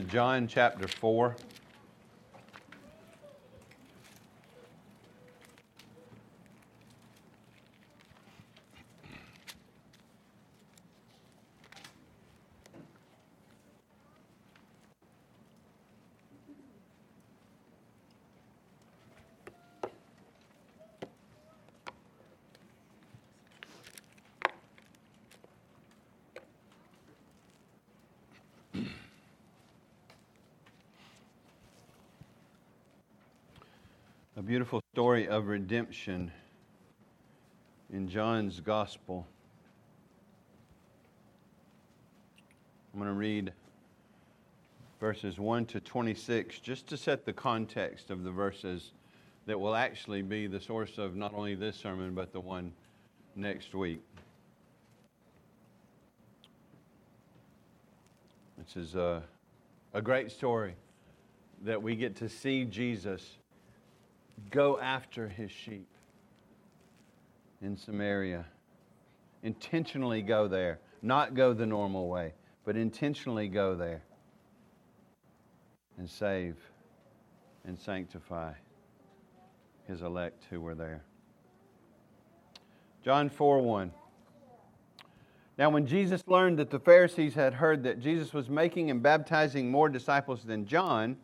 John chapter 4. A beautiful story of redemption in John's Gospel. I'm going to read verses 1 to 26 just to set the context of the verses that will actually be the source of not only this sermon but the one next week. This is a, a great story that we get to see Jesus go after his sheep in Samaria. Intentionally go there, not go the normal way, but intentionally go there and save and sanctify his elect who were there. John 4 1. Now, when Jesus learned that the Pharisees had heard that Jesus was making and baptizing more disciples than John,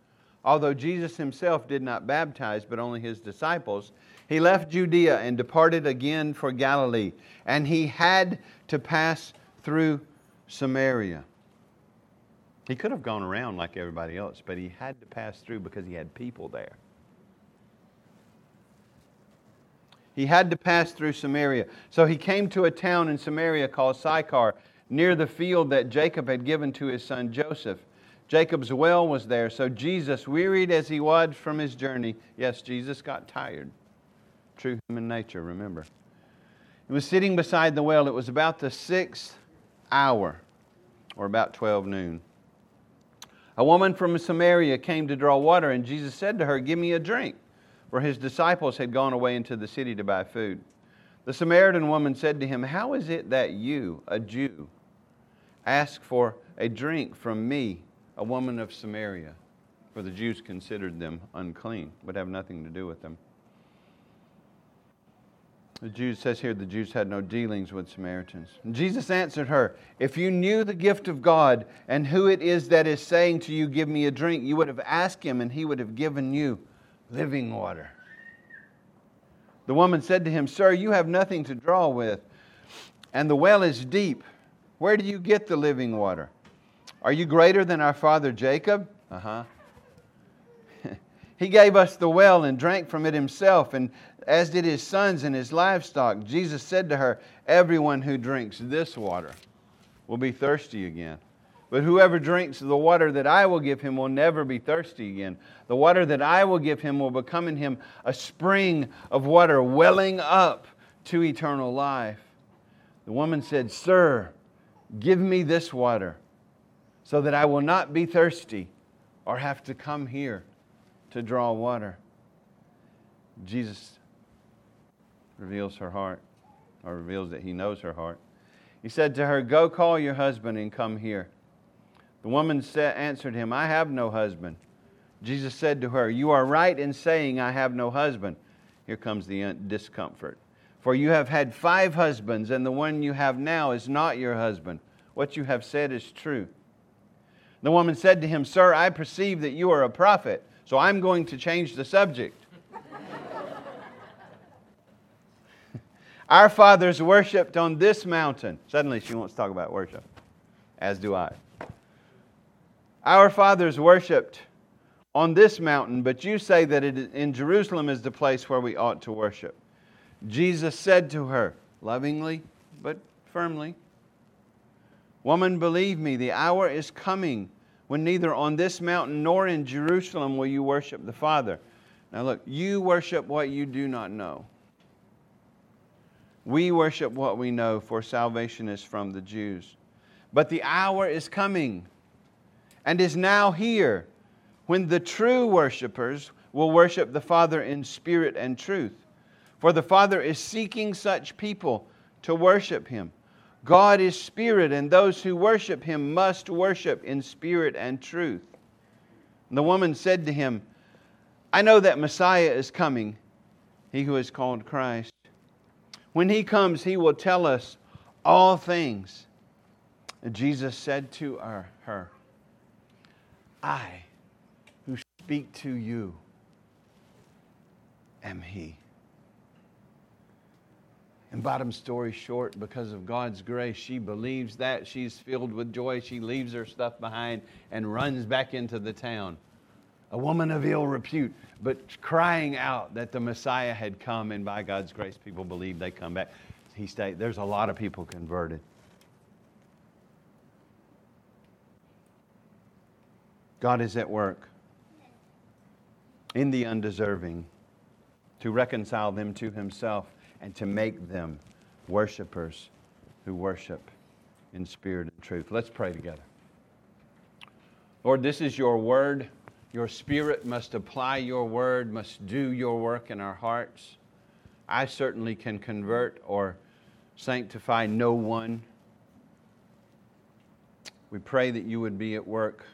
Although Jesus himself did not baptize, but only his disciples, he left Judea and departed again for Galilee. And he had to pass through Samaria. He could have gone around like everybody else, but he had to pass through because he had people there. He had to pass through Samaria. So he came to a town in Samaria called Sychar, near the field that Jacob had given to his son Joseph. Jacob's well was there. So Jesus, wearied as he was from his journey, yes, Jesus got tired. True human nature, remember. He was sitting beside the well. It was about the sixth hour, or about 12 noon. A woman from Samaria came to draw water, and Jesus said to her, Give me a drink, for his disciples had gone away into the city to buy food. The Samaritan woman said to him, How is it that you, a Jew, ask for a drink from me? A woman of Samaria, for the Jews considered them unclean, would have nothing to do with them. The Jews says here the Jews had no dealings with Samaritans. And Jesus answered her, If you knew the gift of God and who it is that is saying to you, Give me a drink, you would have asked him and he would have given you living water. The woman said to him, Sir, you have nothing to draw with, and the well is deep. Where do you get the living water? Are you greater than our father Jacob? Uh huh. he gave us the well and drank from it himself, and as did his sons and his livestock. Jesus said to her, Everyone who drinks this water will be thirsty again. But whoever drinks the water that I will give him will never be thirsty again. The water that I will give him will become in him a spring of water welling up to eternal life. The woman said, Sir, give me this water so that I will not be thirsty or have to come here to draw water. Jesus reveals her heart, or reveals that he knows her heart. He said to her, Go call your husband and come here. The woman said, answered him, I have no husband. Jesus said to her, You are right in saying, I have no husband. Here comes the uh, discomfort. For you have had five husbands, and the one you have now is not your husband. What you have said is true. The woman said to him, Sir, I perceive that you are a prophet, so I'm going to change the subject. Our fathers worshiped on this mountain. Suddenly she wants to talk about worship, as do I. Our fathers worshiped on this mountain, but you say that it, in Jerusalem is the place where we ought to worship. Jesus said to her, lovingly but firmly, Woman, believe me, the hour is coming when neither on this mountain nor in Jerusalem will you worship the Father. Now, look, you worship what you do not know. We worship what we know, for salvation is from the Jews. But the hour is coming and is now here when the true worshipers will worship the Father in spirit and truth. For the Father is seeking such people to worship Him. God is spirit, and those who worship him must worship in spirit and truth. The woman said to him, I know that Messiah is coming, he who is called Christ. When he comes, he will tell us all things. And Jesus said to her, I who speak to you am he. And bottom story short, because of God's grace, she believes that. She's filled with joy. She leaves her stuff behind and runs back into the town. A woman of ill repute, but crying out that the Messiah had come, and by God's grace, people believed they come back. He stayed. There's a lot of people converted. God is at work in the undeserving to reconcile them to Himself and to make them worshipers who worship in spirit and truth. Let's pray together. Lord, this is your word. Your spirit must apply your word, must do your work in our hearts. I certainly can convert or sanctify no one. We pray that you would be at work,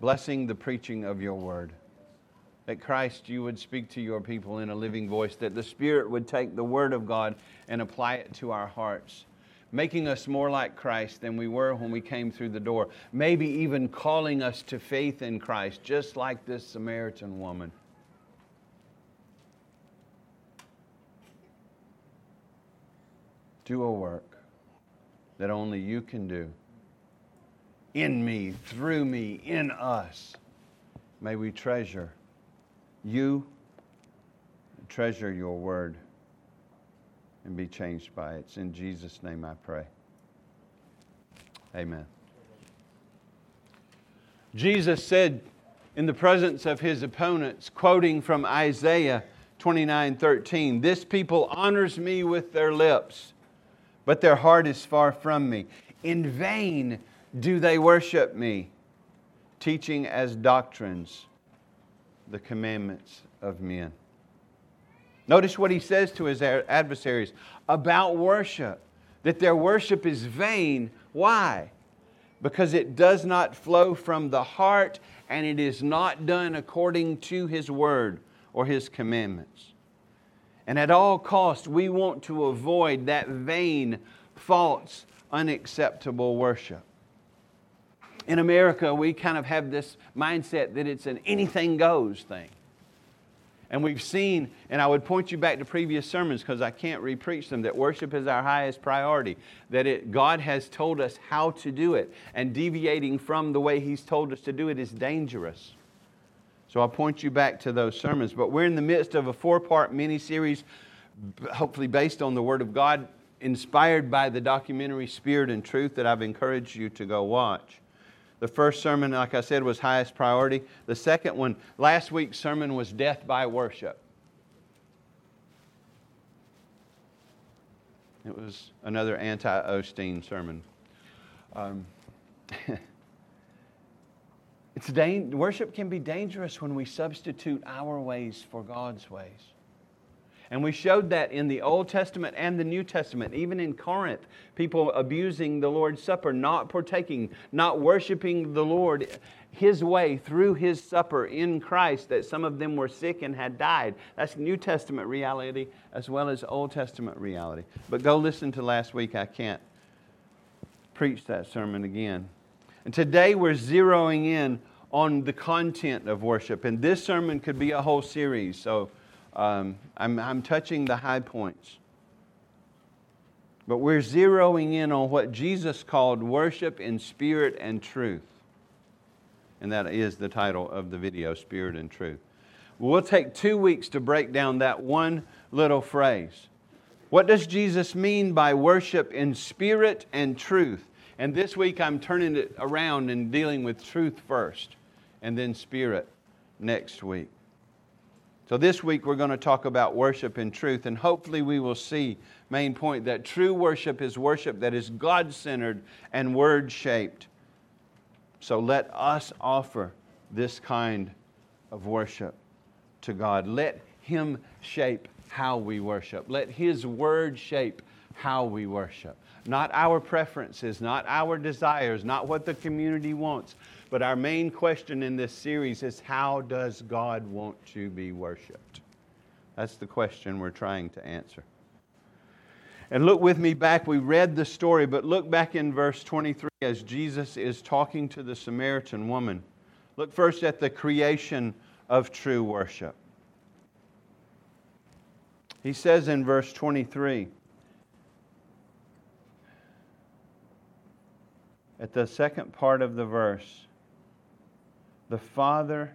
blessing the preaching of your word that Christ, you would speak to your people in a living voice, that the Spirit would take the Word of God and apply it to our hearts, making us more like Christ than we were when we came through the door, maybe even calling us to faith in Christ, just like this Samaritan woman. Do a work that only you can do in me, through me, in us. May we treasure you treasure your word and be changed by it. It's in Jesus' name I pray. Amen. Jesus said in the presence of his opponents, quoting from Isaiah 29 13, This people honors me with their lips, but their heart is far from me. In vain do they worship me, teaching as doctrines the commandments of men. Notice what he says to his adversaries about worship that their worship is vain. Why? Because it does not flow from the heart and it is not done according to his word or his commandments. And at all costs, we want to avoid that vain, false, unacceptable worship in America, we kind of have this mindset that it's an anything goes thing. And we've seen, and I would point you back to previous sermons because I can't repreach them, that worship is our highest priority. That it, God has told us how to do it, and deviating from the way He's told us to do it is dangerous. So I'll point you back to those sermons. But we're in the midst of a four part mini series, hopefully based on the Word of God, inspired by the documentary Spirit and Truth that I've encouraged you to go watch. The first sermon, like I said, was highest priority. The second one, last week's sermon was death by worship. It was another anti Osteen sermon. Um, it's worship can be dangerous when we substitute our ways for God's ways. And we showed that in the Old Testament and the New Testament, even in Corinth, people abusing the Lord's Supper, not partaking, not worshiping the Lord His way through His supper in Christ, that some of them were sick and had died. That's New Testament reality as well as Old Testament reality. But go listen to last week. I can't preach that sermon again. And today we're zeroing in on the content of worship. And this sermon could be a whole series. So um, I'm, I'm touching the high points. But we're zeroing in on what Jesus called worship in spirit and truth. And that is the title of the video, Spirit and Truth. We'll take two weeks to break down that one little phrase. What does Jesus mean by worship in spirit and truth? And this week I'm turning it around and dealing with truth first, and then spirit next week. So this week we're going to talk about worship in truth, and hopefully we will see, main point, that true worship is worship that is God centered and word shaped. So let us offer this kind of worship to God. Let Him shape how we worship. Let His word shape how we worship. Not our preferences, not our desires, not what the community wants, But our main question in this series is how does God want to be worshiped? That's the question we're trying to answer. And look with me back. We read the story, but look back in verse 23 as Jesus is talking to the Samaritan woman. Look first at the creation of true worship. He says in verse 23, at the second part of the verse, the Father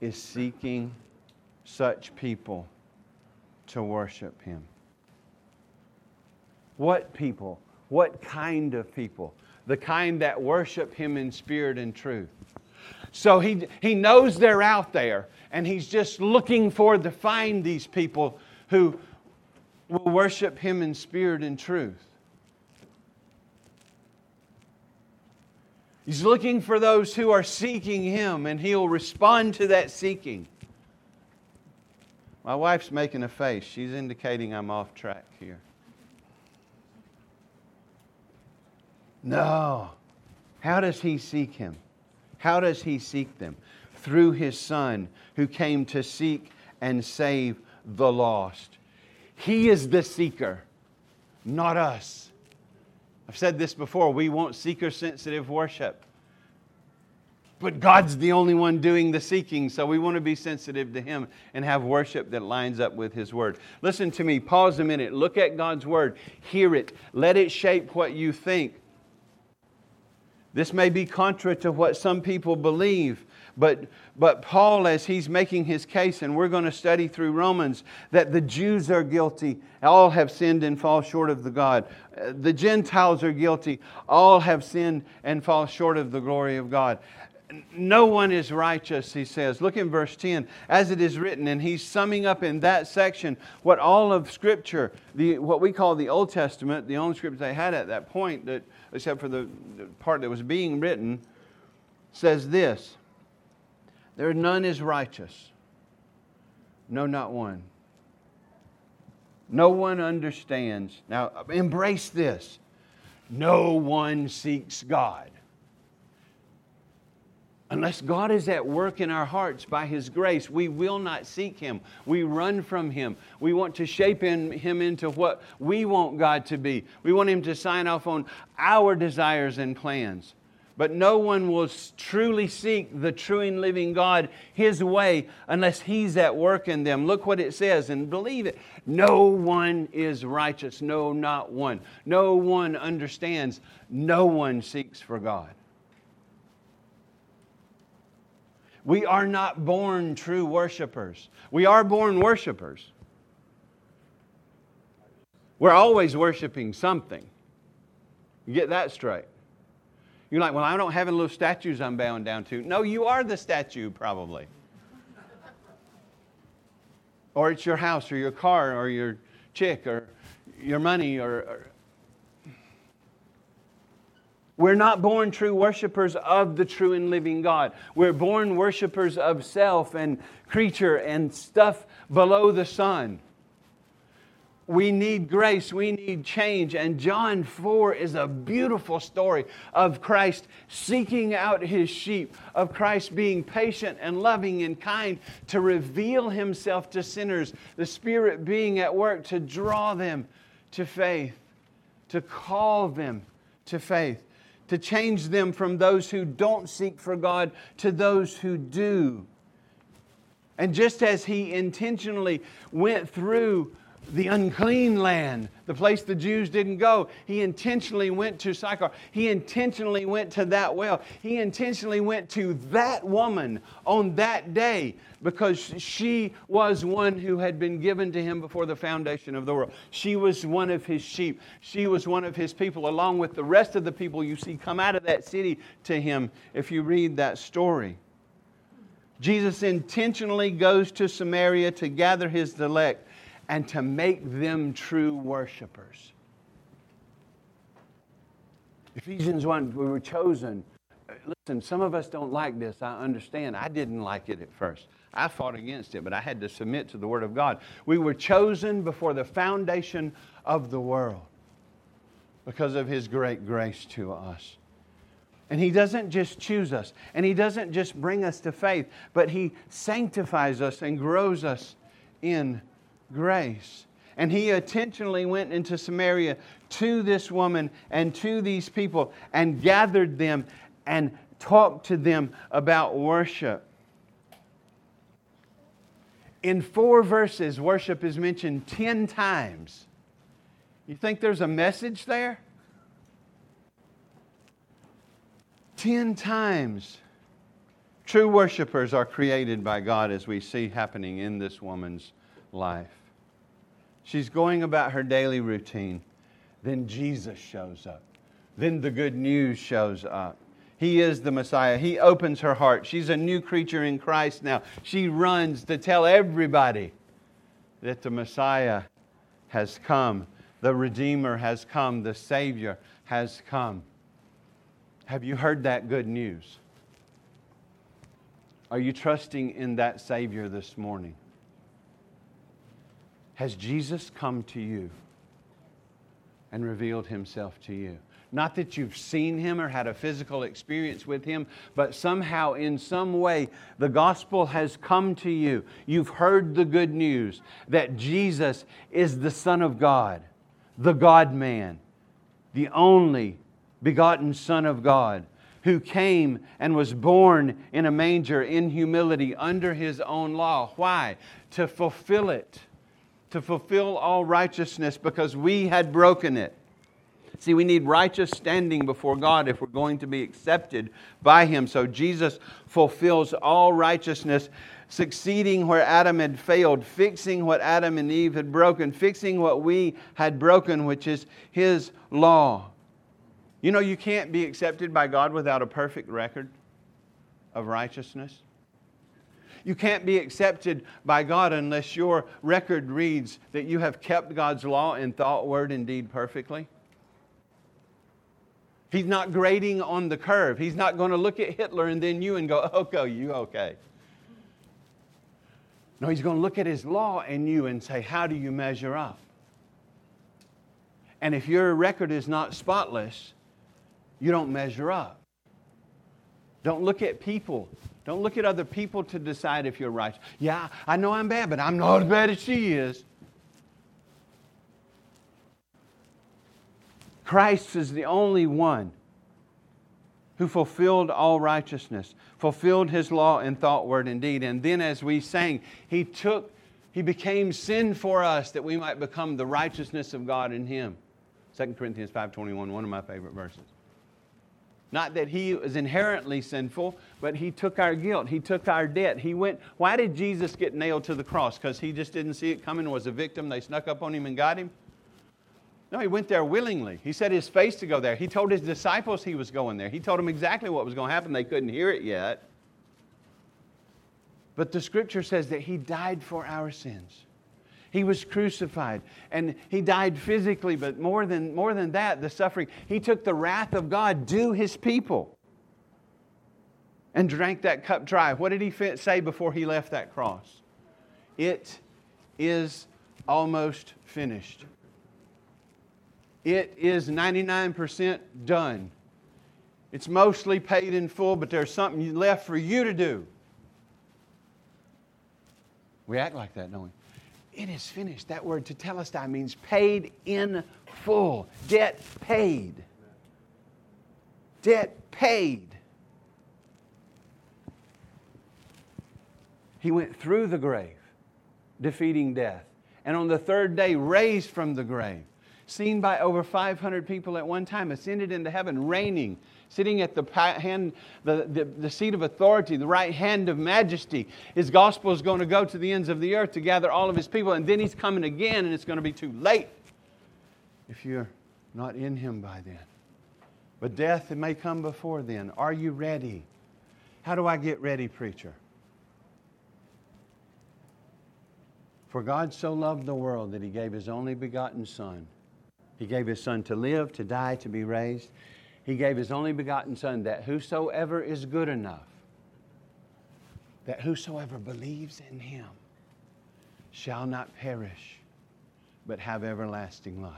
is seeking such people to worship Him. What people? What kind of people? The kind that worship Him in spirit and truth. So he, he knows they're out there, and he's just looking for to find these people who will worship him in spirit and truth. He's looking for those who are seeking him, and he'll respond to that seeking. My wife's making a face. She's indicating I'm off track here. No. How does he seek him? How does he seek them? Through his Son, who came to seek and save the lost. He is the seeker, not us. I've said this before we want seeker sensitive worship. But God's the only one doing the seeking, so we want to be sensitive to Him and have worship that lines up with His Word. Listen to me, pause a minute, look at God's Word, hear it, let it shape what you think. This may be contra to what some people believe, but, but Paul, as he's making his case, and we're going to study through Romans, that the Jews are guilty, all have sinned and fall short of the God. Uh, the Gentiles are guilty, all have sinned and fall short of the glory of God. No one is righteous, he says. Look in verse 10, as it is written, and he's summing up in that section what all of Scripture, the, what we call the Old Testament, the only scripture they had at that point that except for the part that was being written, says this There none is righteous, no, not one. No one understands. Now, embrace this. No one seeks God. Unless God is at work in our hearts by His grace, we will not seek Him. We run from Him. We want to shape in, Him into what we want God to be. We want Him to sign off on our desires and plans. But no one will truly seek the true and living God His way unless He's at work in them. Look what it says and believe it. No one is righteous. No, not one. No one understands. No one seeks for God. We are not born true worshipers. We are born worshipers. We're always worshiping something. You get that straight. You're like, well, I don't have any little statues I'm bowing down to. No, you are the statue, probably. or it's your house or your car or your chick or your money or, or we're not born true worshipers of the true and living God. We're born worshipers of self and creature and stuff below the sun. We need grace, we need change. And John 4 is a beautiful story of Christ seeking out his sheep, of Christ being patient and loving and kind to reveal himself to sinners, the Spirit being at work to draw them to faith, to call them to faith to change them from those who don't seek for God to those who do. And just as he intentionally went through the unclean land, the place the Jews didn't go. He intentionally went to Sychar. He intentionally went to that well. He intentionally went to that woman on that day because she was one who had been given to him before the foundation of the world. She was one of his sheep. She was one of his people, along with the rest of the people you see come out of that city to him if you read that story. Jesus intentionally goes to Samaria to gather his elect and to make them true worshipers. Ephesians 1, we were chosen. Listen, some of us don't like this. I understand. I didn't like it at first. I fought against it, but I had to submit to the Word of God. We were chosen before the foundation of the world because of His great grace to us. And He doesn't just choose us, and He doesn't just bring us to faith, but He sanctifies us and grows us in grace. And He intentionally went into Samaria to this woman and to these people and gathered them and talked to them about worship. In four verses, worship is mentioned 10 times. You think there's a message there? 10 times. True worshipers are created by God, as we see happening in this woman's life. She's going about her daily routine. Then Jesus shows up. Then the good news shows up. He is the Messiah. He opens her heart. She's a new creature in Christ now. She runs to tell everybody that the Messiah has come, the Redeemer has come, the Savior has come. Have you heard that good news? Are you trusting in that Savior this morning? Has Jesus come to you and revealed Himself to you? Not that you've seen him or had a physical experience with him, but somehow, in some way, the gospel has come to you. You've heard the good news that Jesus is the Son of God, the God man, the only begotten Son of God, who came and was born in a manger in humility under his own law. Why? To fulfill it, to fulfill all righteousness because we had broken it. See, we need righteous standing before God if we're going to be accepted by Him. So Jesus fulfills all righteousness, succeeding where Adam had failed, fixing what Adam and Eve had broken, fixing what we had broken, which is His law. You know, you can't be accepted by God without a perfect record of righteousness. You can't be accepted by God unless your record reads that you have kept God's law in thought, word, and deed perfectly. He's not grading on the curve. He's not going to look at Hitler and then you and go, okay, you okay. No, he's going to look at his law and you and say, how do you measure up? And if your record is not spotless, you don't measure up. Don't look at people. Don't look at other people to decide if you're right. Yeah, I know I'm bad, but I'm not as bad as she is. Christ is the only one who fulfilled all righteousness, fulfilled his law in thought, word, and deed. And then, as we sang, he took, he became sin for us that we might become the righteousness of God in him. 2 Corinthians 5.21, one of my favorite verses. Not that he was inherently sinful, but he took our guilt. He took our debt. He went, why did Jesus get nailed to the cross? Because he just didn't see it coming, was a victim. They snuck up on him and got him? No, he went there willingly. He set his face to go there. He told his disciples he was going there. He told them exactly what was going to happen. They couldn't hear it yet. But the scripture says that he died for our sins. He was crucified and he died physically, but more than, more than that, the suffering. He took the wrath of God due his people and drank that cup dry. What did he say before he left that cross? It is almost finished. It is 99% done. It's mostly paid in full, but there's something left for you to do. We act like that, don't we? It is finished. That word to tetelestai means paid in full. Debt paid. Debt paid. He went through the grave, defeating death. And on the third day, raised from the grave seen by over 500 people at one time, ascended into heaven, reigning, sitting at the, hand, the, the, the seat of authority, the right hand of majesty. His gospel is going to go to the ends of the earth to gather all of his people, and then he's coming again, and it's going to be too late if you're not in him by then. But death may come before then. Are you ready? How do I get ready, preacher? For God so loved the world that he gave his only begotten Son he gave his son to live, to die, to be raised. He gave his only begotten son that whosoever is good enough, that whosoever believes in him shall not perish, but have everlasting life.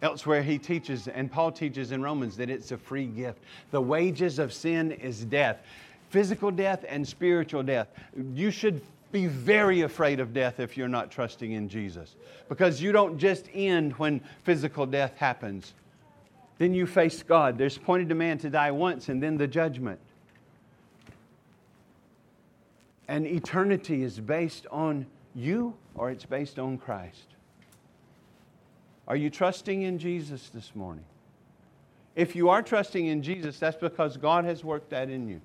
Elsewhere, he teaches, and Paul teaches in Romans, that it's a free gift. The wages of sin is death physical death and spiritual death. You should be very afraid of death if you're not trusting in Jesus because you don't just end when physical death happens. Then you face God. There's appointed a man to die once and then the judgment. And eternity is based on you or it's based on Christ. Are you trusting in Jesus this morning? If you are trusting in Jesus, that's because God has worked that in you.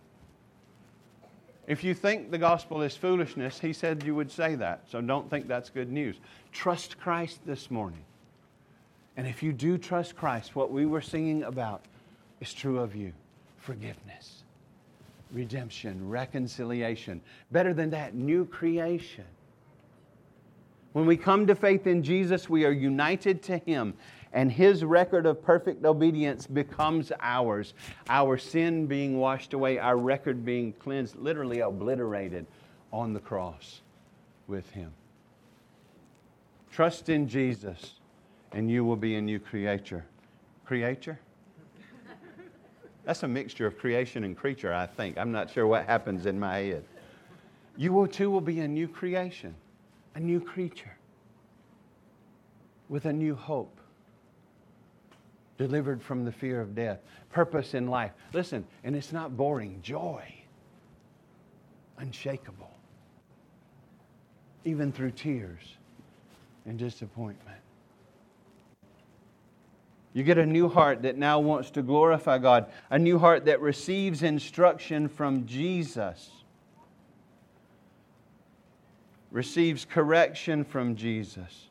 If you think the gospel is foolishness, he said you would say that. So don't think that's good news. Trust Christ this morning. And if you do trust Christ, what we were singing about is true of you forgiveness, redemption, reconciliation. Better than that, new creation. When we come to faith in Jesus, we are united to Him, and His record of perfect obedience becomes ours. Our sin being washed away, our record being cleansed, literally obliterated on the cross with Him. Trust in Jesus, and you will be a new creature. Creature? That's a mixture of creation and creature, I think. I'm not sure what happens in my head. You will too will be a new creation a new creature with a new hope, delivered from the fear of death, purpose in life. Listen, and it's not boring, joy, unshakable, even through tears and disappointment. You get a new heart that now wants to glorify God, a new heart that receives instruction from Jesus receives correction from Jesus.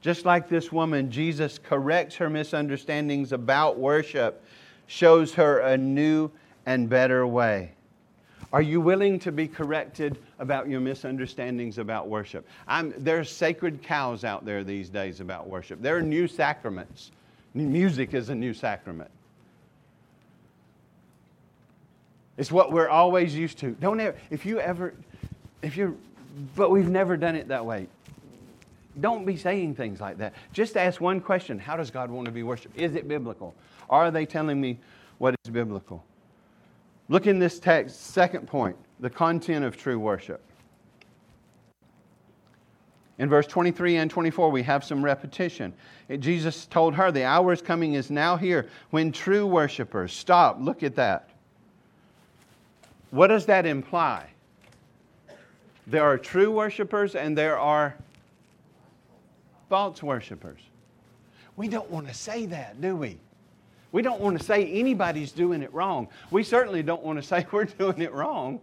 Just like this woman, Jesus corrects her misunderstandings about worship, shows her a new and better way. Are you willing to be corrected about your misunderstandings about worship? I'm, there's sacred cows out there these days about worship. There are new sacraments. Music is a new sacrament. It's what we're always used to. Don't ever, if you ever, if you're but we've never done it that way. Don't be saying things like that. Just ask one question How does God want to be worshiped? Is it biblical? Are they telling me what is biblical? Look in this text, second point the content of true worship. In verse 23 and 24, we have some repetition. Jesus told her, The hour is coming, is now here, when true worshipers, stop, look at that. What does that imply? There are true worshipers and there are false worshipers. We don't want to say that, do we? We don't want to say anybody's doing it wrong. We certainly don't want to say we're doing it wrong.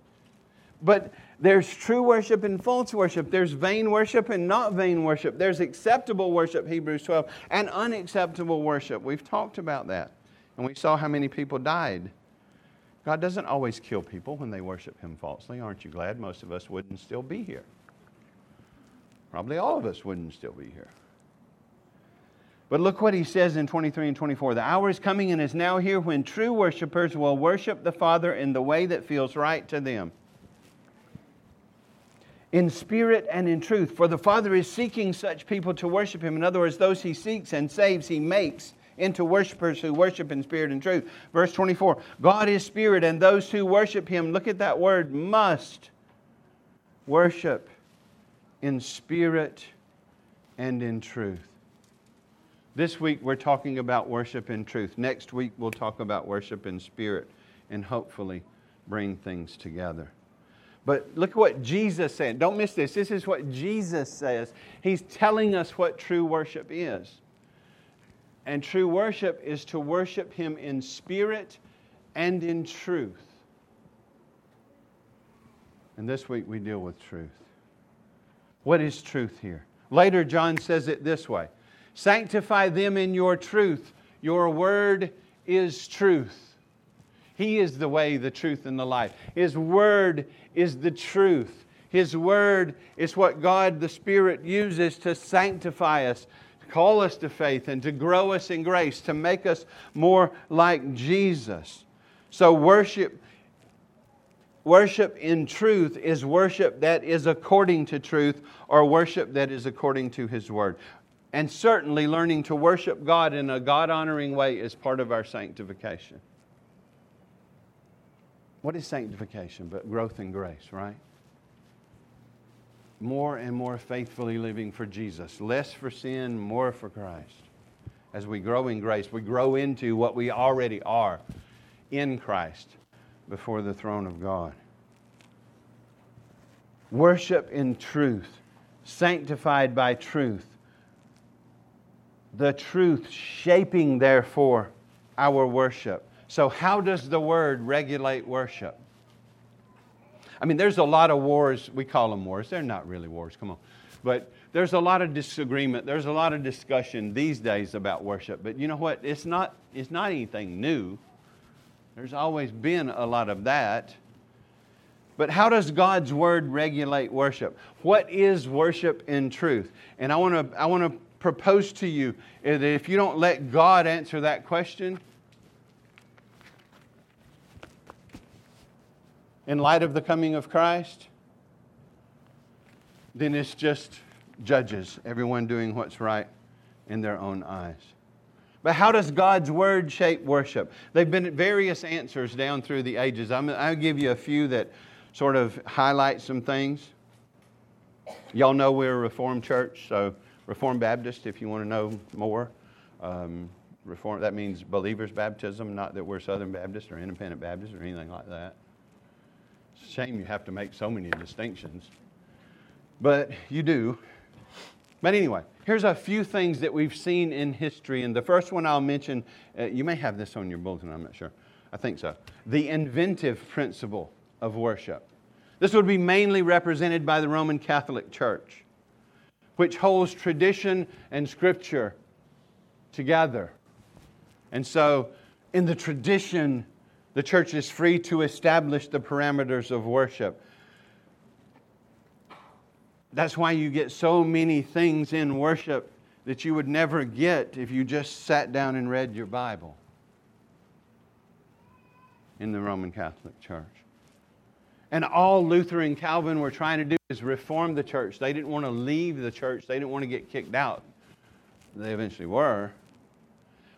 But there's true worship and false worship. There's vain worship and not vain worship. There's acceptable worship, Hebrews 12, and unacceptable worship. We've talked about that. And we saw how many people died God doesn't always kill people when they worship Him falsely. Aren't you glad most of us wouldn't still be here? Probably all of us wouldn't still be here. But look what he says in 23 and 24. The hour is coming and is now here when true worshipers will worship the Father in the way that feels right to them. In spirit and in truth. For the Father is seeking such people to worship him. In other words, those he seeks and saves, he makes into worshipers who worship in spirit and truth. Verse 24 God is spirit, and those who worship him, look at that word, must worship in spirit and in truth. This week we're talking about worship in truth. Next week we'll talk about worship in spirit and hopefully bring things together. But look at what Jesus said. Don't miss this. This is what Jesus says. He's telling us what true worship is. And true worship is to worship Him in spirit and in truth. And this week we deal with truth. What is truth here? Later, John says it this way Sanctify them in your truth. Your word is truth. He is the way, the truth, and the life. His word is the truth. His word is what God the Spirit uses to sanctify us, to call us to faith and to grow us in grace, to make us more like Jesus. So, worship. Worship in truth is worship that is according to truth or worship that is according to His Word. And certainly learning to worship God in a God honoring way is part of our sanctification. What is sanctification but growth in grace, right? More and more faithfully living for Jesus, less for sin, more for Christ. As we grow in grace, we grow into what we already are in Christ before the throne of God. Worship in truth, sanctified by truth. The truth shaping, therefore, our worship. So, how does the word regulate worship? I mean, there's a lot of wars, we call them wars. They're not really wars, come on. But there's a lot of disagreement, there's a lot of discussion these days about worship. But you know what? It's not, it's not anything new. There's always been a lot of that. But how does God's word regulate worship? What is worship in truth? And I want to I want to propose to you that if you don't let God answer that question, in light of the coming of Christ, then it's just judges, everyone doing what's right in their own eyes. But how does God's Word shape worship? They've been various answers down through the ages. I'm, I'll give you a few that sort of highlight some things. Y'all know we're a Reformed church, so Reformed Baptist, if you want to know more. Um, Reform, that means believers' baptism, not that we're Southern Baptist or Independent Baptist or anything like that. Shame you have to make so many distinctions. But you do. But anyway, here's a few things that we've seen in history. And the first one I'll mention, uh, you may have this on your bulletin, I'm not sure. I think so. The inventive principle of worship. This would be mainly represented by the Roman Catholic Church, which holds tradition and scripture together. And so, in the tradition, the church is free to establish the parameters of worship. That's why you get so many things in worship that you would never get if you just sat down and read your Bible in the Roman Catholic Church. And all Luther and Calvin were trying to do is reform the church. They didn't want to leave the church, they didn't want to get kicked out. They eventually were.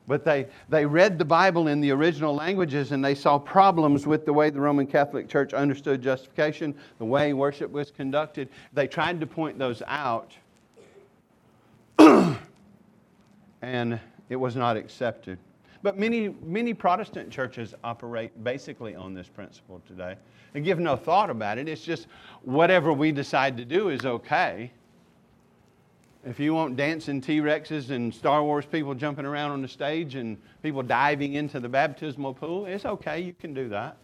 But they, they read the Bible in the original languages and they saw problems with the way the Roman Catholic Church understood justification, the way worship was conducted. They tried to point those out, and it was not accepted. But many, many Protestant churches operate basically on this principle today. They give no thought about it. It's just whatever we decide to do is okay. If you want dancing T Rexes and Star Wars people jumping around on the stage and people diving into the baptismal pool, it's okay, you can do that.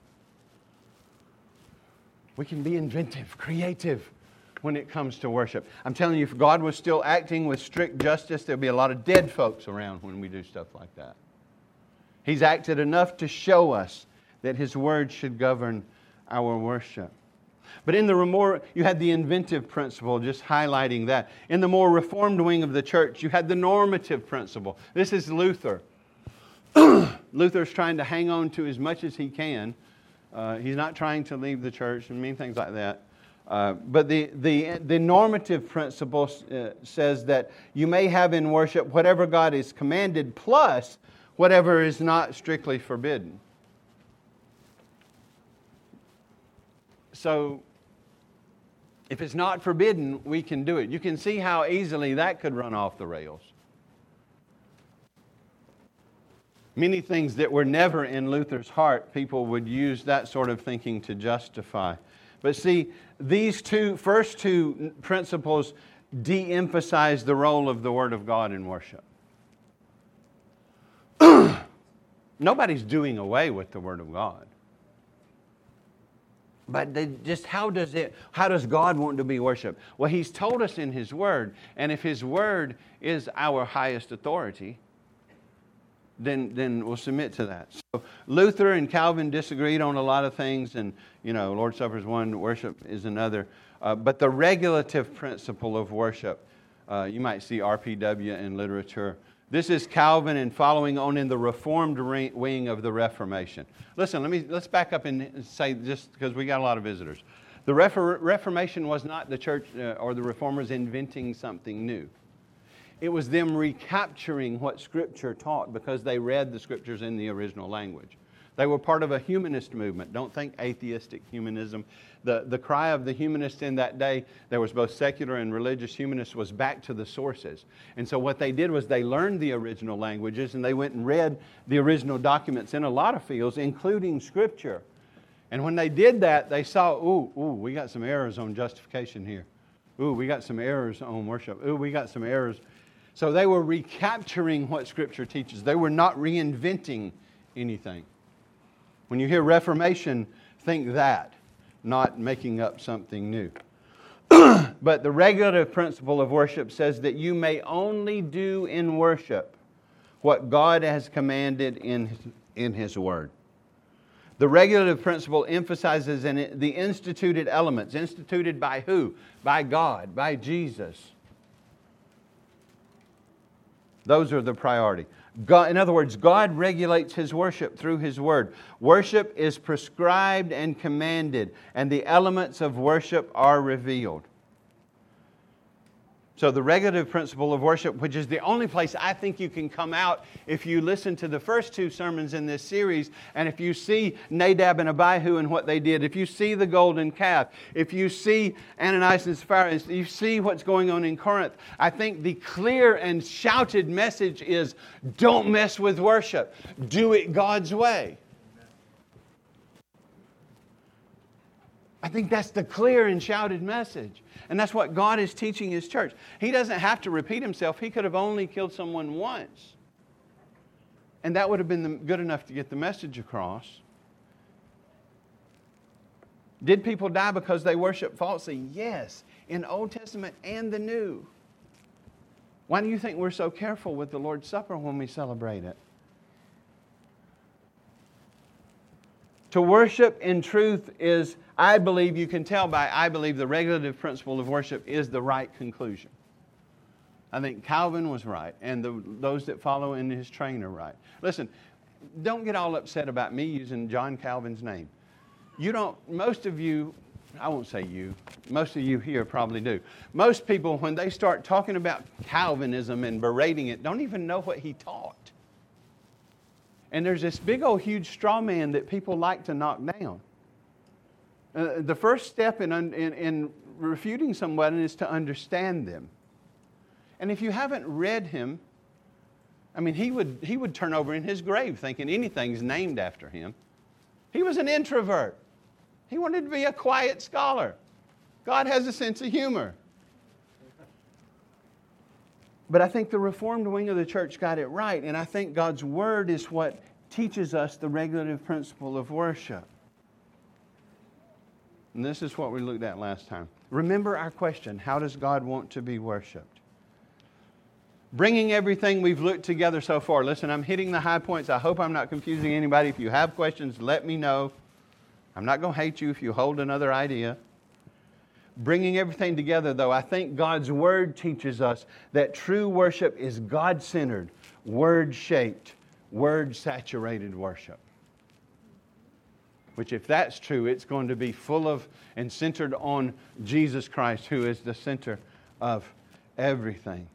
We can be inventive, creative when it comes to worship. I'm telling you, if God was still acting with strict justice, there'd be a lot of dead folks around when we do stuff like that. He's acted enough to show us that His word should govern our worship. But in the more, you had the inventive principle, just highlighting that. In the more reformed wing of the church, you had the normative principle. This is Luther. Luther's trying to hang on to as much as he can. Uh, he's not trying to leave the church and mean things like that. Uh, but the, the, the normative principle uh, says that you may have in worship whatever God is commanded plus whatever is not strictly forbidden. So if it's not forbidden, we can do it. You can see how easily that could run off the rails. Many things that were never in Luther's heart, people would use that sort of thinking to justify. But see, these two first two principles de emphasize the role of the Word of God in worship. Nobody's doing away with the Word of God. But they just how does it how does God want to be worshiped? Well, He's told us in His Word, and if His Word is our highest authority, then then we'll submit to that. So Luther and Calvin disagreed on a lot of things, and you know, Lord's Supper is one, worship is another. Uh, but the regulative principle of worship, uh, you might see RPW in literature this is Calvin and following on in the Reformed wing of the Reformation. Listen, let me, let's back up and say just because we got a lot of visitors. The Reformation was not the church uh, or the reformers inventing something new. it was them recapturing what Scripture taught because they read the Scriptures in the original language. They were part of a humanist movement. Don't think atheistic humanism. The, the cry of the humanists in that day, there was both secular and religious humanists, was back to the sources. And so what they did was they learned the original languages and they went and read the original documents in a lot of fields, including Scripture. And when they did that, they saw, ooh, ooh, we got some errors on justification here. Ooh, we got some errors on worship. Ooh, we got some errors. So they were recapturing what Scripture teaches. They were not reinventing anything. When you hear Reformation, think that, not making up something new. but the regulative principle of worship says that you may only do in worship what God has commanded in in his Word. The regulative principle emphasizes the instituted elements. Instituted by who? By God, by Jesus. Those are the priority. God, in other words, God regulates his worship through his word. Worship is prescribed and commanded, and the elements of worship are revealed. So, the regulative principle of worship, which is the only place I think you can come out if you listen to the first two sermons in this series, and if you see Nadab and Abihu and what they did, if you see the golden calf, if you see Ananias and Sapphira, if you see what's going on in Corinth, I think the clear and shouted message is don't mess with worship, do it God's way. I think that's the clear and shouted message. And that's what God is teaching His church. He doesn't have to repeat Himself, He could have only killed someone once. And that would have been good enough to get the message across. Did people die because they worship falsely? Yes, in Old Testament and the New. Why do you think we're so careful with the Lord's Supper when we celebrate it? To worship in truth is, I believe, you can tell by, I believe the regulative principle of worship is the right conclusion. I think Calvin was right, and the, those that follow in his train are right. Listen, don't get all upset about me using John Calvin's name. You don't, most of you, I won't say you, most of you here probably do. Most people, when they start talking about Calvinism and berating it, don't even know what he taught. And there's this big old huge straw man that people like to knock down. Uh, the first step in, in, in refuting someone is to understand them. And if you haven't read him, I mean, he would, he would turn over in his grave thinking anything's named after him. He was an introvert. He wanted to be a quiet scholar. God has a sense of humor. But I think the Reformed wing of the church got it right, and I think God's Word is what teaches us the regulative principle of worship. And this is what we looked at last time. Remember our question how does God want to be worshiped? Bringing everything we've looked together so far. Listen, I'm hitting the high points. I hope I'm not confusing anybody. If you have questions, let me know. I'm not going to hate you if you hold another idea. Bringing everything together, though, I think God's Word teaches us that true worship is God centered, word shaped, word saturated worship. Which, if that's true, it's going to be full of and centered on Jesus Christ, who is the center of everything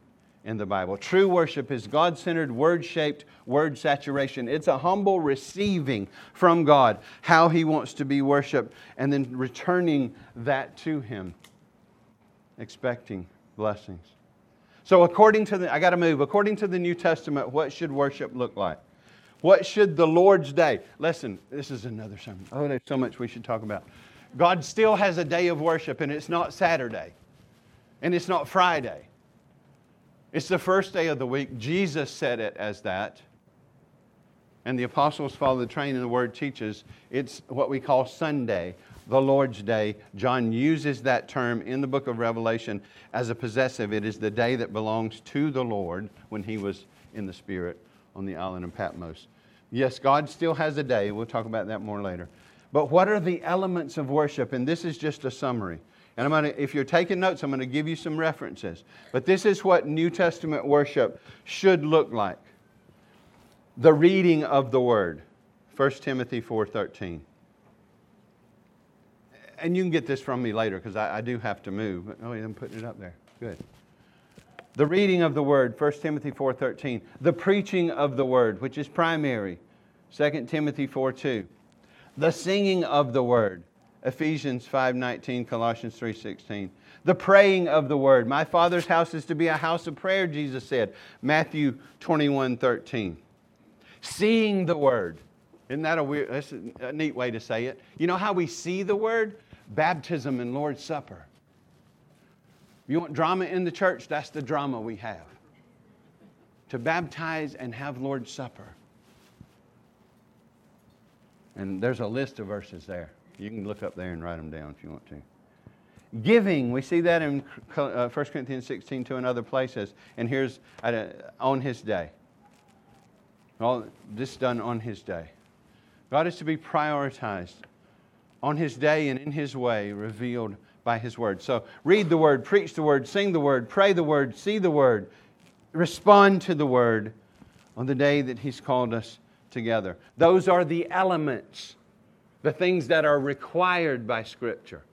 in the Bible. True worship is God centered, word shaped, word saturation. It's a humble receiving from God how He wants to be worshiped and then returning that to Him, expecting blessings. So, according to the, I got to move, according to the New Testament, what should worship look like? What should the Lord's day? Listen, this is another sermon. Oh, there's so much we should talk about. God still has a day of worship, and it's not Saturday, and it's not Friday. It's the first day of the week. Jesus said it as that. And the apostles follow the train, and the word teaches it's what we call Sunday, the Lord's Day. John uses that term in the book of Revelation as a possessive. It is the day that belongs to the Lord when he was in the Spirit on the island of Patmos. Yes, God still has a day. We'll talk about that more later. But what are the elements of worship? And this is just a summary. And I'm going to, if you're taking notes, I'm going to give you some references. But this is what New Testament worship should look like. The reading of the word. 1 Timothy 4.13. And you can get this from me later because I, I, do have to move. Oh, I'm putting it up there. Good. The reading of the word, 1 Timothy 4:13. The preaching of the word, which is primary, 2 Timothy 4:2. The singing of the word, Ephesians 5:19, Colossians 3:16. The praying of the word. My Father's house is to be a house of prayer, Jesus said, Matthew 21:13. Seeing the word. Isn't that a weird that's a neat way to say it? You know how we see the word? Baptism and Lord's Supper. You want drama in the church? That's the drama we have. To baptize and have Lord's Supper. And there's a list of verses there. You can look up there and write them down if you want to. Giving, we see that in 1 uh, Corinthians 16 to in other places. And here's on his day. All this done on his day. God is to be prioritized on his day and in his way, revealed by his word. So read the word, preach the word, sing the word, pray the word, see the word, respond to the word on the day that he's called us together. Those are the elements, the things that are required by Scripture.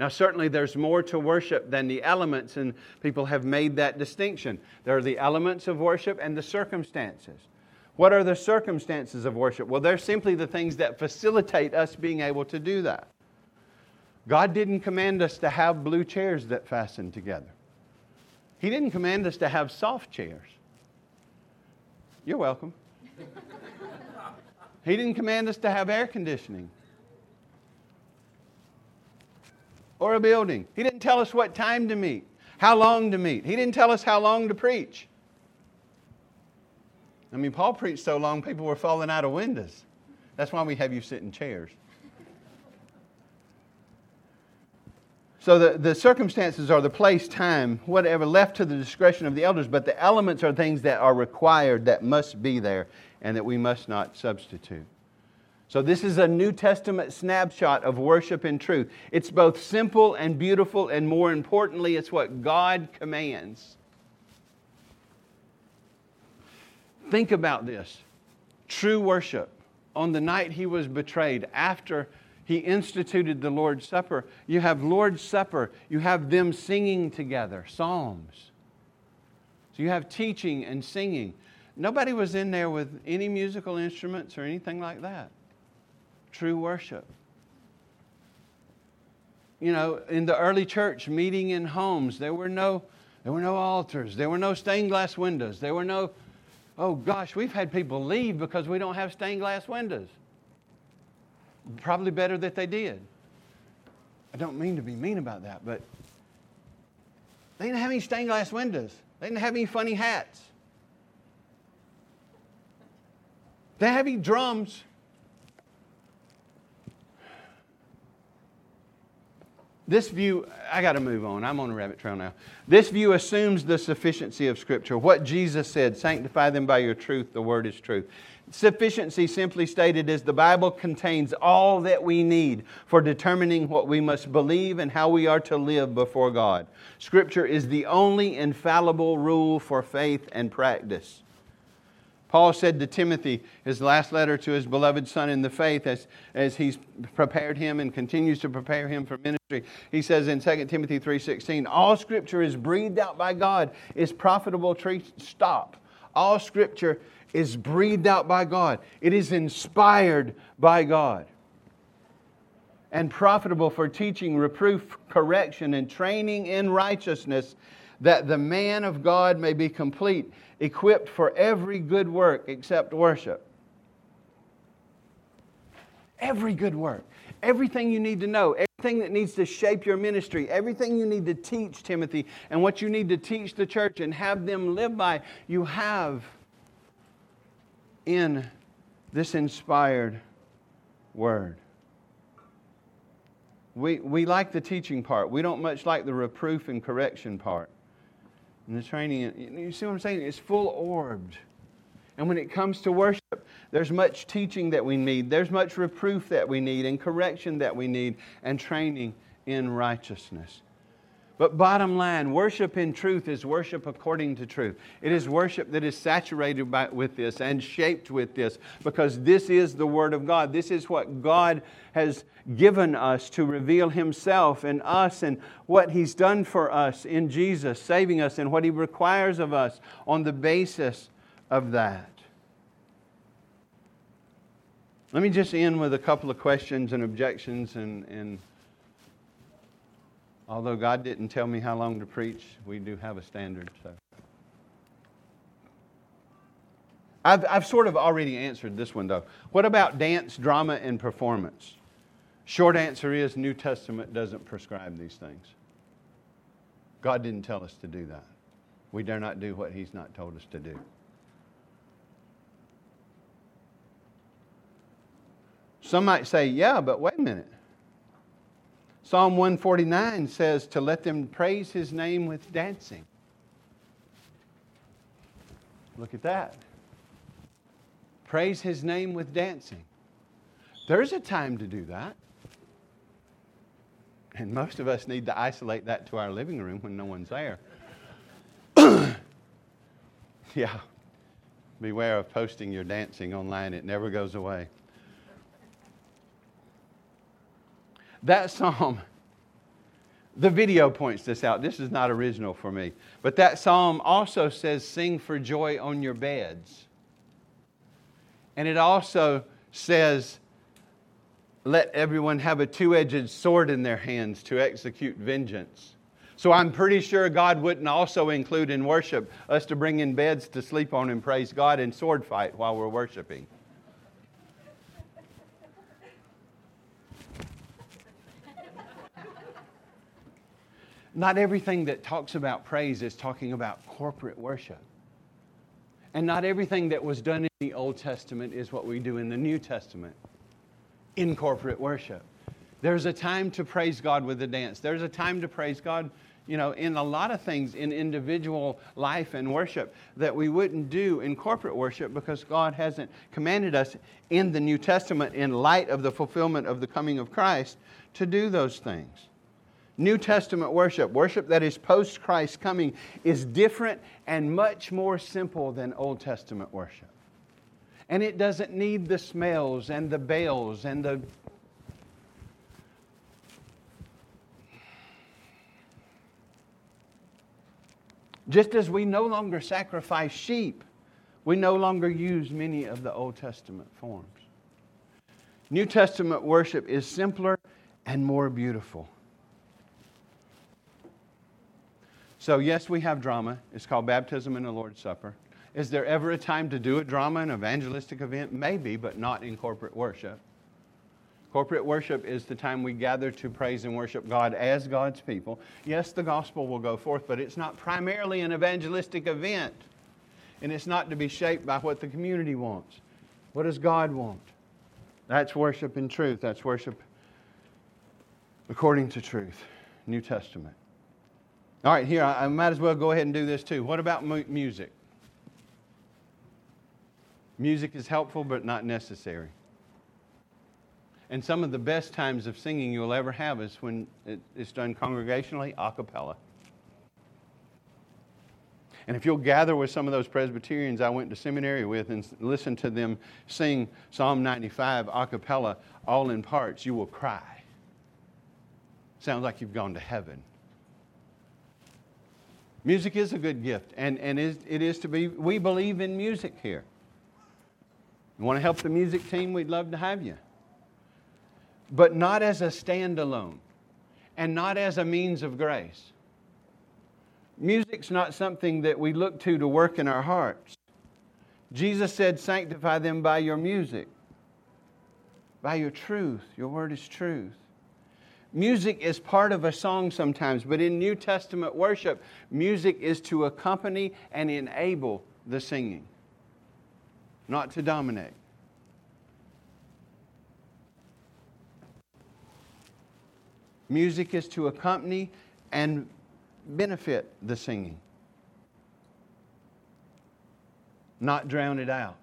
Now, certainly there's more to worship than the elements, and people have made that distinction. There are the elements of worship and the circumstances. What are the circumstances of worship? Well, they're simply the things that facilitate us being able to do that. God didn't command us to have blue chairs that fasten together. He didn't command us to have soft chairs. You're welcome. he didn't command us to have air conditioning or a building. He didn't tell us what time to meet, how long to meet. He didn't tell us how long to preach. I mean, Paul preached so long, people were falling out of windows. That's why we have you sit in chairs. So the, the circumstances are the place, time, whatever, left to the discretion of the elders, but the elements are things that are required, that must be there, and that we must not substitute. So this is a New Testament snapshot of worship in truth. It's both simple and beautiful, and more importantly, it's what God commands. Think about this true worship on the night he was betrayed, after he instituted the Lord's Supper. You have Lord's Supper, you have them singing together, psalms. So you have teaching and singing. Nobody was in there with any musical instruments or anything like that. True worship. You know, in the early church, meeting in homes, there were no, there were no altars, there were no stained glass windows, there were no, oh gosh, we've had people leave because we don't have stained glass windows. Probably better that they did. I don't mean to be mean about that, but they didn't have any stained glass windows. They didn't have any funny hats. They have any drums. This view, I got to move on. I'm on a rabbit trail now. This view assumes the sufficiency of Scripture. What Jesus said, sanctify them by your truth, the word is truth. Sufficiency, simply stated, is the Bible contains all that we need for determining what we must believe and how we are to live before God. Scripture is the only infallible rule for faith and practice. Paul said to Timothy, his last letter to his beloved son in the faith, as, as he's prepared him and continues to prepare him for ministry, he says in 2 Timothy 3.16, all scripture is breathed out by God, is profitable. Tre- stop. All scripture is breathed out by God, it is inspired by God. And profitable for teaching, reproof, correction, and training in righteousness, that the man of God may be complete, equipped for every good work except worship. Every good work, everything you need to know, everything that needs to shape your ministry, everything you need to teach Timothy, and what you need to teach the church and have them live by, you have in this inspired word. We, we like the teaching part. We don't much like the reproof and correction part. And the training, you see what I'm saying? It's full orbed. And when it comes to worship, there's much teaching that we need, there's much reproof that we need, and correction that we need, and training in righteousness. But bottom line, worship in truth is worship according to truth. It is worship that is saturated by, with this and shaped with this because this is the Word of God. This is what God has given us to reveal Himself and us and what He's done for us in Jesus, saving us, and what He requires of us on the basis of that. Let me just end with a couple of questions and objections and, and Although God didn't tell me how long to preach, we do have a standard. So. I've, I've sort of already answered this one, though. What about dance, drama, and performance? Short answer is New Testament doesn't prescribe these things. God didn't tell us to do that. We dare not do what He's not told us to do. Some might say, yeah, but wait a minute. Psalm 149 says to let them praise his name with dancing. Look at that. Praise his name with dancing. There's a time to do that. And most of us need to isolate that to our living room when no one's there. yeah. Beware of posting your dancing online, it never goes away. That psalm, the video points this out. This is not original for me. But that psalm also says, Sing for joy on your beds. And it also says, Let everyone have a two edged sword in their hands to execute vengeance. So I'm pretty sure God wouldn't also include in worship us to bring in beds to sleep on and praise God and sword fight while we're worshiping. Not everything that talks about praise is talking about corporate worship. And not everything that was done in the Old Testament is what we do in the New Testament in corporate worship. There's a time to praise God with a dance. There's a time to praise God, you know, in a lot of things in individual life and worship that we wouldn't do in corporate worship because God hasn't commanded us in the New Testament in light of the fulfillment of the coming of Christ to do those things. New Testament worship, worship that is post Christ coming, is different and much more simple than Old Testament worship. And it doesn't need the smells and the bells and the Just as we no longer sacrifice sheep, we no longer use many of the Old Testament forms. New Testament worship is simpler and more beautiful. So, yes, we have drama. It's called baptism and the Lord's Supper. Is there ever a time to do a drama, an evangelistic event? Maybe, but not in corporate worship. Corporate worship is the time we gather to praise and worship God as God's people. Yes, the gospel will go forth, but it's not primarily an evangelistic event. And it's not to be shaped by what the community wants. What does God want? That's worship in truth. That's worship according to truth. New Testament. All right, here, I, might as well go ahead and do this too. What about mu- music? Music is helpful, but not necessary. And some of the best times of singing you'll ever have is when it's done congregationally, a cappella. And if you'll gather with some of those Presbyterians I went to seminary with and listen to them sing Psalm 95 a cappella, all in parts, you will cry. Sounds like you've gone to heaven. Music is a good gift, and, and it is to be, we believe in music here. You want to help the music team? We'd love to have you. But not as a standalone, and not as a means of grace. Music's not something that we look to to work in our hearts. Jesus said, Sanctify them by your music, by your truth. Your word is truth. Music is part of a song sometimes, but in New Testament worship, music is to accompany and enable the singing, not to dominate. Music is to accompany and benefit the singing, not drown it out.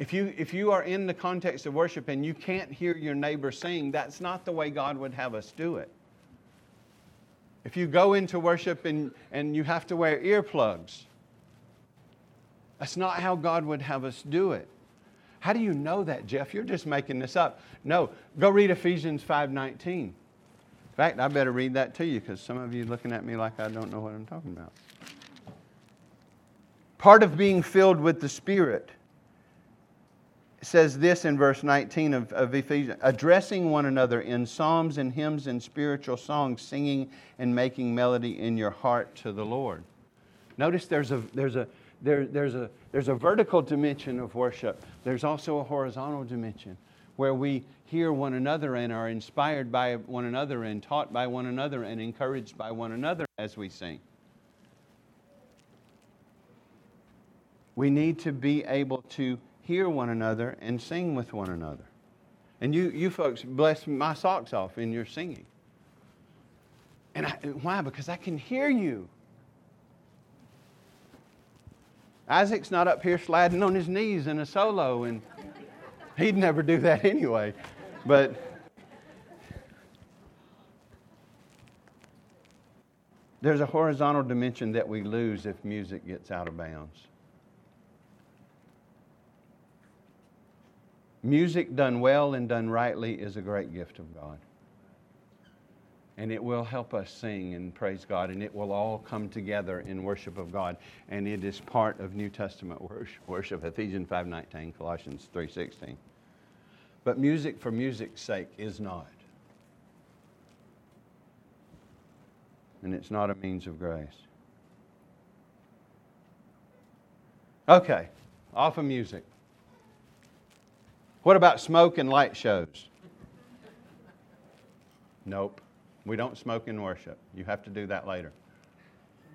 If you, if you are in the context of worship and you can't hear your neighbor sing, that's not the way God would have us do it. If you go into worship and, and you have to wear earplugs, that's not how God would have us do it. How do you know that, Jeff? You're just making this up. No, go read Ephesians 5:19. In fact, I better read that to you because some of you looking at me like I don't know what I'm talking about. Part of being filled with the Spirit says this in verse 19 of, of Ephesians addressing one another in psalms and hymns and spiritual songs, singing and making melody in your heart to the Lord. Notice there's a, there's a, there, there's, a, there's a vertical dimension of worship, there's also a horizontal dimension where we hear one another and are inspired by one another and taught by one another and encouraged by one another as we sing. We need to be able to hear one another and sing with one another. And you, you folks bless my socks off in your singing. And I, why? Because I can hear you. Isaac's not up here sliding on his knees in a solo, and he'd never do that anyway. But there's a horizontal dimension that we lose if music gets out of bounds. Music done well and done rightly is a great gift of God. And it will help us sing and praise God, and it will all come together in worship of God. And it is part of New Testament worship, Ephesians 5.19, Colossians 3.16. But music for music's sake is not. And it's not a means of grace. Okay, off of music. What about smoke and light shows? Nope. We don't smoke in worship. You have to do that later.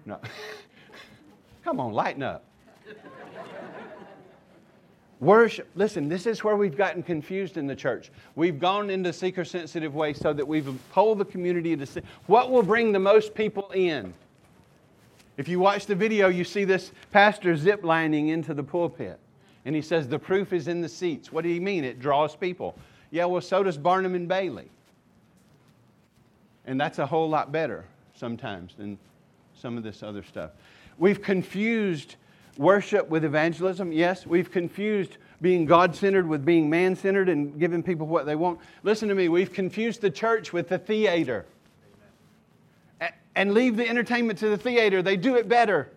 No. Come on, lighten up. Worship, listen, this is where we've gotten confused in the church. We've gone into seeker sensitive ways so that we've pulled the community to see what will bring the most people in. If you watch the video, you see this pastor zip lining into the pulpit. And he says, The proof is in the seats. What do you mean? It draws people. Yeah, well, so does Barnum and Bailey. And that's a whole lot better sometimes than some of this other stuff. We've confused worship with evangelism. Yes, we've confused being God centered with being man centered and giving people what they want. Listen to me, we've confused the church with the theater. And leave the entertainment to the theater, they do it better.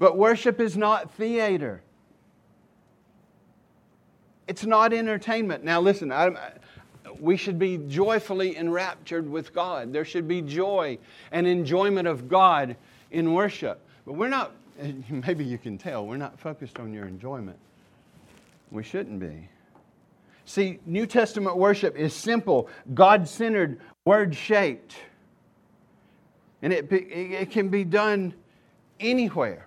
But worship is not theater. It's not entertainment. Now, listen, I, we should be joyfully enraptured with God. There should be joy and enjoyment of God in worship. But we're not, maybe you can tell, we're not focused on your enjoyment. We shouldn't be. See, New Testament worship is simple, God centered, word shaped. And it, it can be done anywhere.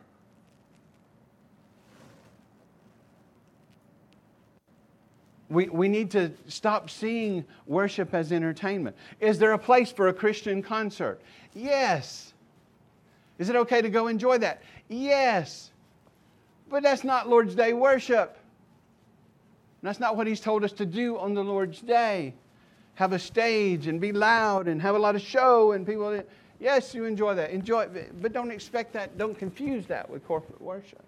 We, we need to stop seeing worship as entertainment. Is there a place for a Christian concert? Yes. Is it okay to go enjoy that? Yes. But that's not Lord's Day worship. That's not what He's told us to do on the Lord's Day. Have a stage and be loud and have a lot of show and people. Yes, you enjoy that. Enjoy it, but don't expect that. Don't confuse that with corporate worship.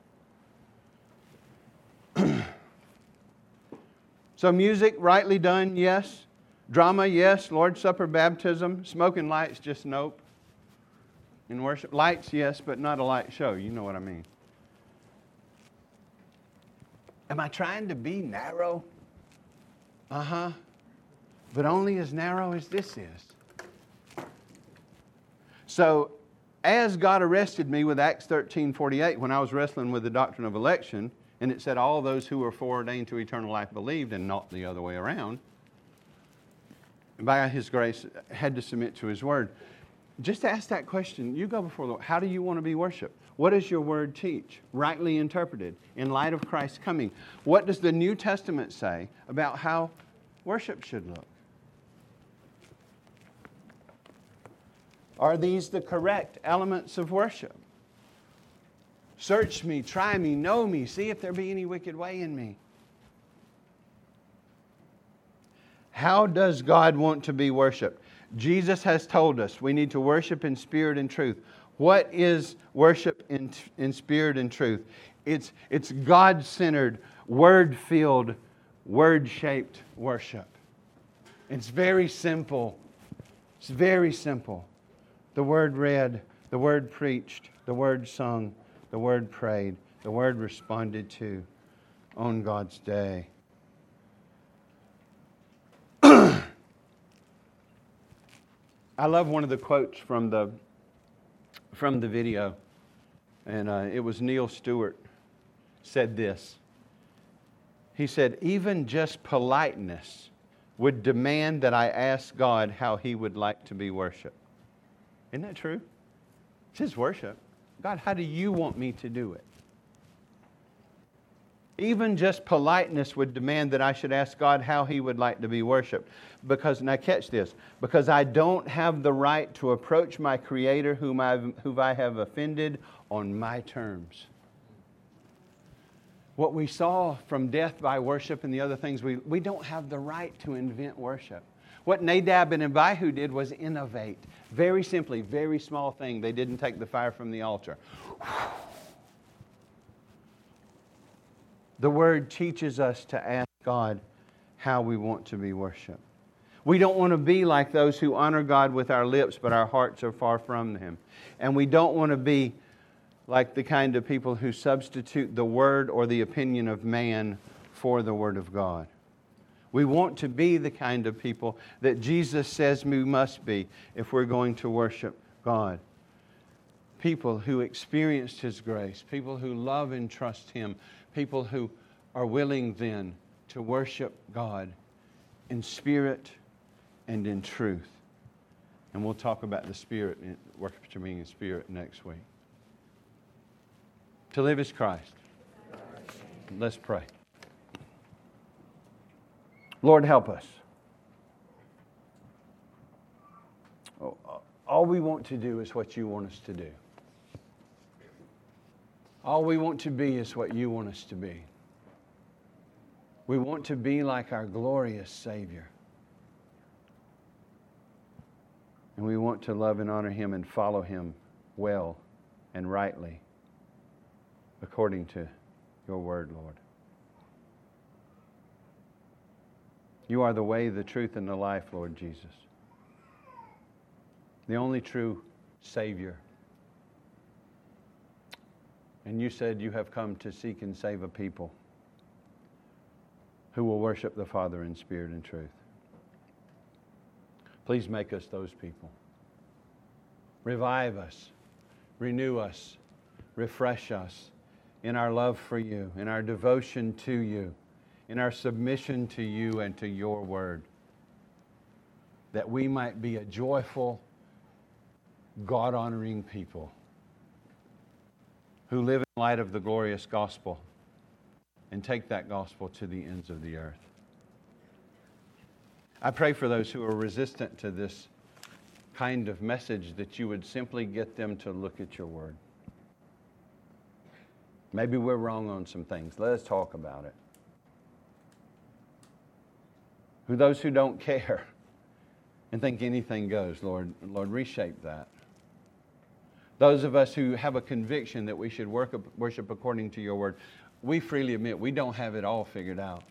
So, music, rightly done, yes. Drama, yes. Lord's Supper, baptism. Smoking lights, just nope. In worship, lights, yes, but not a light show. You know what I mean. Am I trying to be narrow? Uh huh. But only as narrow as this is. So, as God arrested me with Acts 13 48, when I was wrestling with the doctrine of election, and it said, All those who were foreordained to eternal life believed, and not the other way around. By His grace, had to submit to His word. Just ask that question. You go before the Lord. How do you want to be worshiped? What does your word teach, rightly interpreted, in light of Christ's coming? What does the New Testament say about how worship should look? Are these the correct elements of worship? Search me, try me, know me, see if there be any wicked way in me. How does God want to be worshiped? Jesus has told us we need to worship in spirit and truth. What is worship in, in spirit and truth? It's, it's God centered, word filled, word shaped worship. It's very simple. It's very simple. The word read, the word preached, the word sung, the word prayed, the word responded to on God's day. I love one of the quotes from the, from the video, and uh, it was Neil Stewart said this. He said, Even just politeness would demand that I ask God how He would like to be worshiped. Isn't that true? It's His worship. God, how do you want me to do it? Even just politeness would demand that I should ask God how He would like to be worshiped. Because, now catch this, because I don't have the right to approach my Creator whom, I've, whom I have offended on my terms. What we saw from death by worship and the other things, we, we don't have the right to invent worship. What Nadab and Abihu did was innovate. Very simply, very small thing. They didn't take the fire from the altar. The Word teaches us to ask God how we want to be worshiped. We don't want to be like those who honor God with our lips, but our hearts are far from Him. And we don't want to be like the kind of people who substitute the Word or the opinion of man for the Word of God. We want to be the kind of people that Jesus says we must be if we're going to worship God. People who experienced His grace, people who love and trust Him, people who are willing then to worship God in spirit and in truth. And we'll talk about the spirit, worshiping in spirit next week. To live is Christ. Let's pray. Lord, help us. Oh, all we want to do is what you want us to do. All we want to be is what you want us to be. We want to be like our glorious Savior. And we want to love and honor Him and follow Him well and rightly according to your word, Lord. You are the way, the truth, and the life, Lord Jesus. The only true Savior. And you said you have come to seek and save a people who will worship the Father in spirit and truth. Please make us those people. Revive us, renew us, refresh us in our love for you, in our devotion to you in our submission to you and to your word, that we might be a joyful, God honoring people who live in light of the glorious gospel and take that gospel to the ends of the earth. I pray for those who are resistant to this kind of message that you would simply get them to look at your word. Maybe we're wrong on some things. Let us talk about it who those who don't care and think anything goes, Lord, Lord, reshape that. Those of us who have a conviction that we should work, worship according to your word, we freely admit we don't have it all figured out.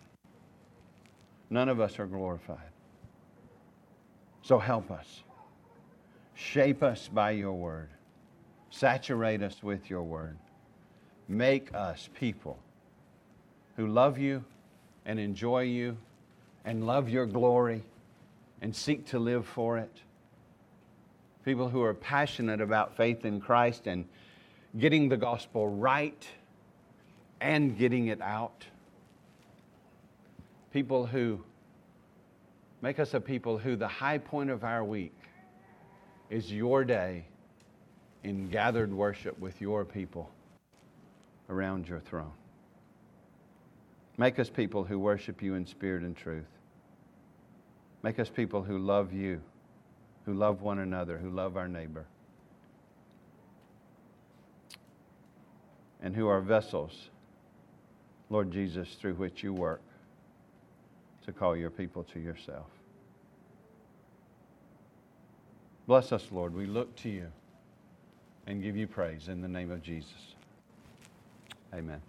None of us are glorified. So help us. Shape us by your word. Saturate us with your word. Make us people who love you and enjoy you and love your glory and seek to live for it. People who are passionate about faith in Christ and getting the gospel right and getting it out. People who make us a people who the high point of our week is your day in gathered worship with your people around your throne. Make us people who worship you in spirit and truth. Make us people who love you, who love one another, who love our neighbor, and who are vessels, Lord Jesus, through which you work to call your people to yourself. Bless us, Lord. We look to you and give you praise in the name of Jesus. Amen.